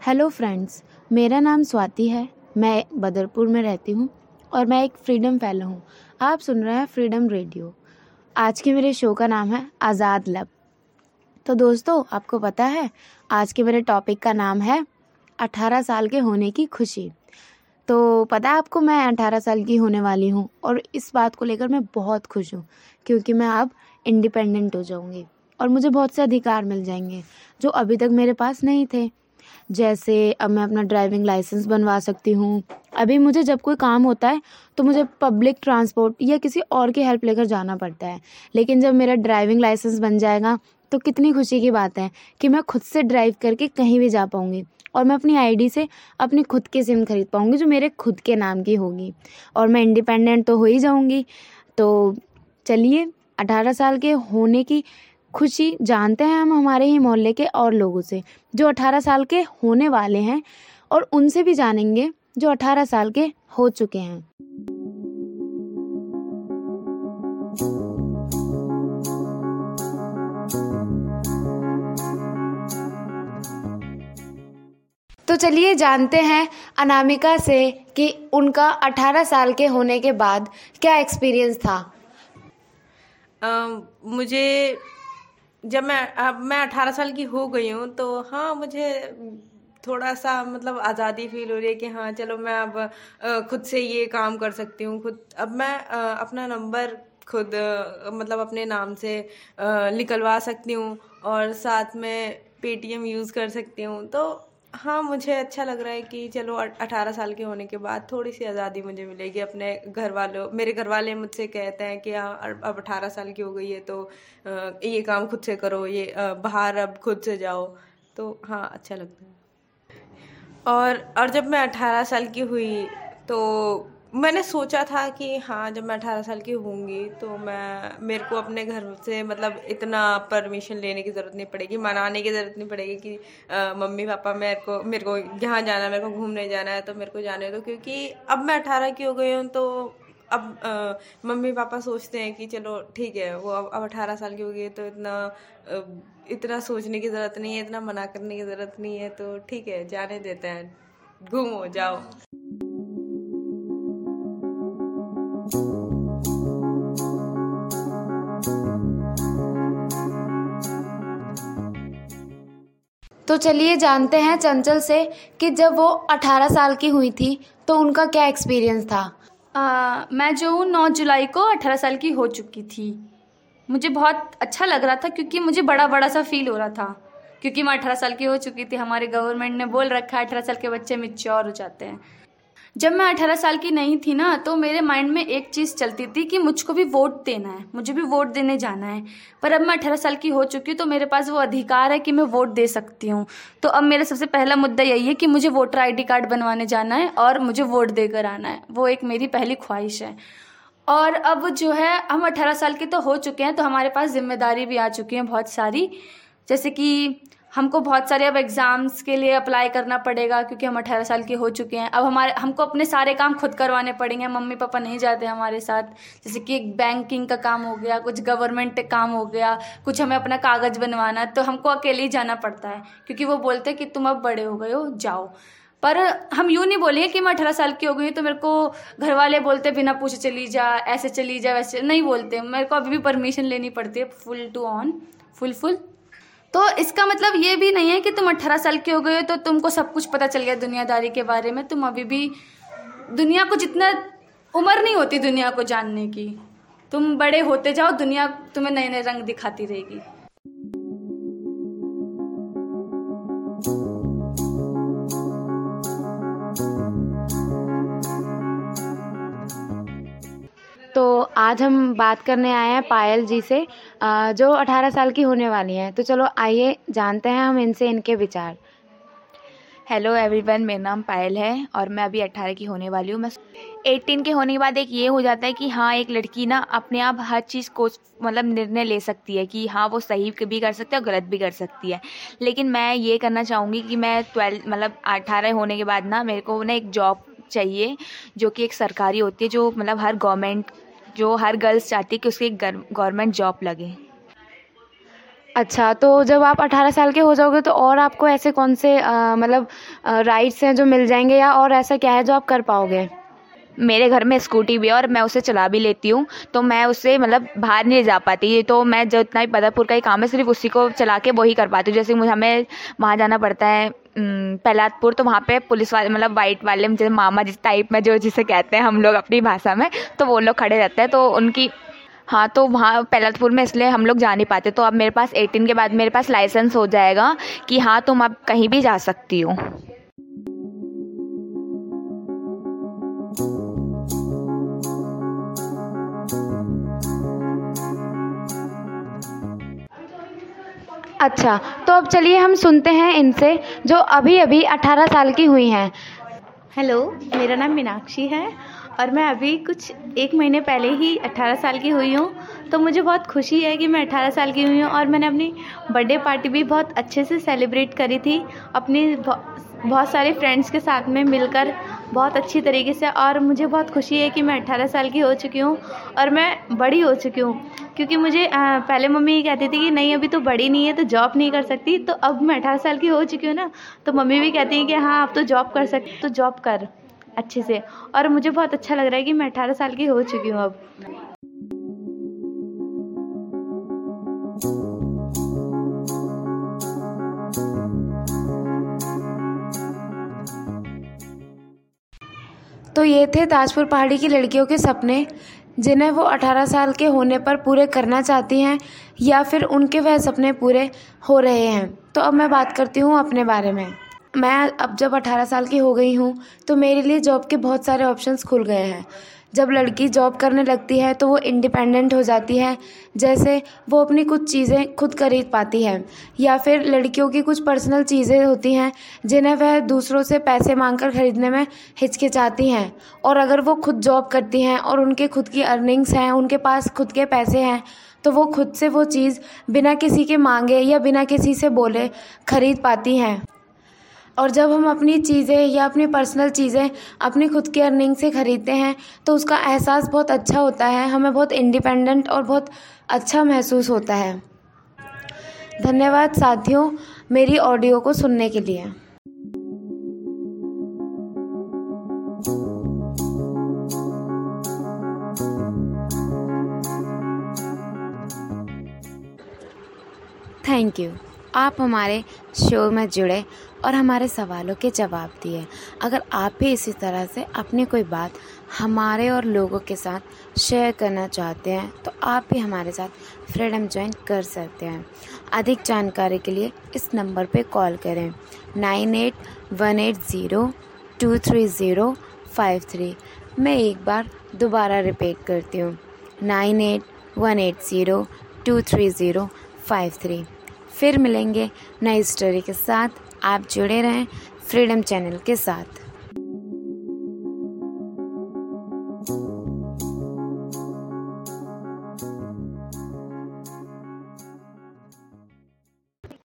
Hello friends मेरा नाम स्वाति है। मैं बदरपुर में रहती हूँ और मैं एक फ्रीडम फेलो हूँ। आप सुन रहे हैं फ्रीडम रेडियो आज के मेरे शो का नाम है आज़ाद लब। तो दोस्तों, आपको पता है, आज के मेरे टॉपिक का नाम है अठारह साल के होने की खुशी। तो पता है आपको मैं अठारह साल की होने वाली हूँ और इस बात को लेकर मैं बहुत खुश हूँ, क्योंकि मैं अब इंडिपेंडेंट हो जाऊँगी और मुझे बहुत से अधिकार मिल जाएँगे जो अभी तक मेरे पास नहीं थे। जैसे, अब मैं अपना ड्राइविंग लाइसेंस बनवा सकती हूँ। अभी मुझे जब कोई काम होता है तो मुझे पब्लिक ट्रांसपोर्ट या किसी और की हेल्प लेकर जाना पड़ता है। लेकिन जब मेरा ड्राइविंग लाइसेंस बन जाएगा तो कितनी खुशी की बात है कि मैं खुद से ड्राइव करके कहीं भी जा पाऊँगी और मैं अपनी आईडी से अपनी खुद की सिम खरीद पाऊँगी, जो मेरे खुद के नाम की होगी। और मैं इंडिपेंडेंट तो हो ही जाऊँगी। तो चलिए, अठारह साल के होने की खुशी जानते हैं हम हमारे ही मोहल्ले के और लोगों से जो अठारह साल के होने वाले हैं और उनसे भी जानेंगे जो अठारह साल के हो चुके हैं। तो चलिए जानते हैं अनामिका से कि उनका 18 साल के होने के बाद क्या एक्सपीरियंस था। अ, मुझे जब मैं, अब मैं अठारह साल की हो गई हूँ तो हाँ मुझे थोड़ा सा मतलब आज़ादी फील हो रही है कि हाँ चलो मैं अब खुद से ये काम कर सकती हूँ, खुद, अब मैं अपना नंबर खुद मतलब अपने नाम से निकलवा सकती हूँ और साथ में पेटीएम यूज़ कर सकती हूँ तो हाँ मुझे अच्छा लग रहा है कि चलो अठारह साल के होने के बाद थोड़ी सी आज़ादी मुझे मिलेगी अपने घर वालों मेरे घर वाले मुझसे कहते हैं कि हाँ अब अठारह साल की हो गई है तो ये काम खुद से करो, ये बाहर अब खुद से जाओ। तो हाँ अच्छा लगता है। और और जब मैं अठारह साल की हुई तो मैंने सोचा था कि हाँ जब मैं अठारह साल की होंगी तो मैं मेरे को अपने घर से मतलब इतना परमिशन लेने की ज़रूरत नहीं पड़ेगी मनाने की ज़रूरत नहीं पड़ेगी कि अ, मम्मी पापा मेरे को मेरे को यहाँ जाना है मेरे को घूमने जाना है तो मेरे को जाने दो। क्योंकि अब मैं अठारह की हो गई हूँ तो अब अ, मम्मी पापा सोचते हैं कि चलो ठीक है वो अब अब अठारह साल की हो गई है तो इतना इतना सोचने की ज़रूरत नहीं है इतना मना करने की ज़रूरत नहीं है तो ठीक है जाने देते हैं। घूमो जाओ। तो चलिए जानते हैं चंचल से कि जब वो 18 साल की हुई थी तो उनका क्या एक्सपीरियंस था? आ, मैं जो हूँ नौ जुलाई को अठारह साल की हो चुकी थी। मुझे बहुत अच्छा लग रहा था क्योंकि मुझे बड़ा बड़ा सा फील हो रहा था। क्योंकि मैं अठारह साल की हो चुकी थी हमारे गवर्नमेंट ने बोल रखा है अठारह साल के बच्चे मिच्योर हो जाते हैं। जब मैं अठारह साल की नहीं थी ना तो मेरे माइंड में एक चीज़ चलती थी कि मुझको भी वोट देना है, मुझे भी वोट देने जाना है। पर अब मैं अठारह साल की हो चुकी हूँ तो मेरे पास वो अधिकार है कि मैं वोट दे सकती हूँ। तो अब मेरा सबसे पहला मुद्दा यही है कि मुझे वोटर आईडी कार्ड बनवाने जाना है और मुझे वोट देकर आना है। वो एक मेरी पहली ख्वाहिश है। और अब जो है, हम अठारह साल के तो हो चुके हैं तो हमारे पास ज़िम्मेदारी भी आ चुकी है बहुत सारी। जैसे कि हमको बहुत सारे अब एग्ज़ाम्स के लिए अप्लाई करना पड़ेगा क्योंकि हम अठारह साल के हो चुके हैं। अब हमारे, हमको अपने सारे काम खुद करवाने पड़ेंगे मम्मी पापा नहीं जाते हमारे साथ। जैसे कि बैंकिंग का काम हो गया, कुछ गवर्नमेंट काम हो गया, कुछ हमें अपना कागज़ बनवाना तो हमको अकेले ही जाना पड़ता है, क्योंकि वो बोलते हैं कि तुम अब बड़े हो गए हो, जाओ। पर हम यूँ नहीं बोलेंगे कि मैं अठारह साल की हो गई तो मेरे को घर वाले बोलते बिना पूछे चली जा, ऐसे चली जा, वैसे, नहीं बोलते। मेरे को अभी भी परमिशन लेनी पड़ती है full to on full full तो इसका मतलब ये भी नहीं है कि तुम अट्ठारह साल के हो गए हो तो तुमको सब कुछ पता चल गया दुनियादारी के बारे में। तुम अभी भी दुनिया को जितना उम्र नहीं होती दुनिया को जानने की, तुम बड़े होते जाओ, दुनिया तुम्हें नए नए रंग दिखाती रहेगी। तो आज हम बात करने आए हैं पायल जी से। जो 18 साल की होने वाली हैं। तो चलो, आइए, जानते हैं हम इनसे इनके विचार। हेलो एवरीवन मेरा नाम पायल है और मैं अभी अट्ठारह की होने वाली हूँ। मैं एटीन के होने के बाद एक ये हो जाता है कि हाँ एक लड़की ना अपने आप हर चीज़ को मतलब निर्णय ले सकती है कि हाँ वो सही भी कर सकती है और गलत भी कर सकती है। लेकिन मैं ये करना चाहूँगी कि मैं ट्वेल्व मतलब अट्ठारह होने के बाद ना मेरे को ना एक जॉब चाहिए, जो कि एक सरकारी होती है, जो मतलब हर गवर्नमेंट जो हर गर्ल्स चाहती है कि उसकी गवर्नमेंट जॉब लगे। अच्छा तो जब आप अठारह साल के हो जाओगे तो और आपको ऐसे कौन से मतलब राइट्स हैं जो मिल जाएँगे या और ऐसा क्या है जो आप कर पाओगे? मेरे घर में स्कूटी भी है और मैं उसे चला भी लेती हूँ। तो मैं उसे मतलब बाहर नहीं जा पाती। तो मैं जो इतना ही बदरपुर का ही काम है, सिर्फ़ उसी को चला के वही कर पाती हूँ। जैसे मुझे हमें वहाँ जाना पड़ता है पहलादपुर तो वहाँ पे पुलिस वाले मतलब वाइट वाले, जैसे मामा जिस टाइप में जो जिसे कहते हैं हम लोग अपनी भाषा में तो वो लोग खड़े रहते हैं। तो उनकी हाँ तो वहाँ पहलादपुर में इसलिए हम लोग जा नहीं पाते। तो अब मेरे पास एटीन के बाद मेरे पास लाइसेंस हो जाएगा कि हाँ तुम अब कहीं भी जा सकती हो। अच्छा तो अब चलिए हम सुनते हैं इनसे, जो अभी अभी अठारह साल की हुई हैं। हेलो मेरा नाम मीनाक्षी है और मैं अभी कुछ एक महीने पहले ही 18 साल की हुई हूँ। तो मुझे बहुत खुशी है कि मैं 18 साल की हुई हूँ और मैंने अपनी बर्थडे पार्टी भी बहुत अच्छे से सेलिब्रेट करी थी। अपनी बहु- बहुत सारे फ्रेंड्स के साथ में मिलकर बहुत अच्छी तरीके से और मुझे बहुत खुशी है कि मैं 18 साल की हो चुकी हूँ और मैं बड़ी हो चुकी हूँ। क्योंकि मुझे आ, पहले मम्मी ये कहती थी कि नहीं अभी तो बड़ी नहीं है तो जॉब नहीं कर सकती। तो अब मैं अठारह साल की हो चुकी हूँ ना तो मम्मी भी कहती हैं कि हाँ आप तो जॉब कर सक तो जॉब कर अच्छे से। और मुझे बहुत अच्छा लग रहा है कि मैं अठारह साल की हो चुकी हूँ अब। ये थे ताजपुर पहाड़ी की लड़कियों के सपने, जिन्हें वो 18 साल के होने पर पूरे करना चाहती हैं या फिर उनके वह सपने पूरे हो रहे हैं। तो अब मैं बात करती हूँ अपने बारे में। मैं अब जब 18 साल की हो गई हूँ तो मेरे लिए जॉब के बहुत सारे ऑप्शंस खुल गए हैं। जब लड़की जॉब करने लगती है तो वो इंडिपेंडेंट हो जाती है, जैसे वो अपनी कुछ चीज़ें खुद खरीद पाती है, या फिर लड़कियों की कुछ पर्सनल चीज़ें होती हैं, जिन्हें वह दूसरों से पैसे मांगकर खरीदने में हिचकिचाती हैं। और अगर वो खुद जॉब करती हैं और उनके खुद की अर्निंग्स हैं, उनके पास खुद के पैसे हैं तो वो खुद से वो चीज़ बिना किसी के मांगे या बिना किसी से बोले खरीद पाती हैं। और जब हम अपनी चीज़ें या अपनी पर्सनल चीज़ें अपनी खुद की अर्निंग से ख़रीदते हैं तो उसका एहसास बहुत अच्छा होता है, हमें बहुत इंडिपेंडेंट और बहुत अच्छा महसूस होता है। धन्यवाद साथियों मेरी ऑडियो को सुनने के लिए। थैंक यू आप हमारे शो में जुड़े और हमारे सवालों के जवाब दिए। अगर आप भी इसी तरह से अपनी कोई बात हमारे और लोगों के साथ शेयर करना चाहते हैं तो आप भी हमारे साथ फ्रीडम ज्वाइन कर सकते हैं। अधिक जानकारी के लिए इस नंबर पर कॉल करें। Nine eight one eight zero two three zero five three. मैं एक बार दोबारा रिपीट करती हूँ। Nine eight one eight zero two three zero five three. फिर मिलेंगे नई स्टोरी के साथ। आप जुड़े रहें फ्रीडम चैनल के साथ।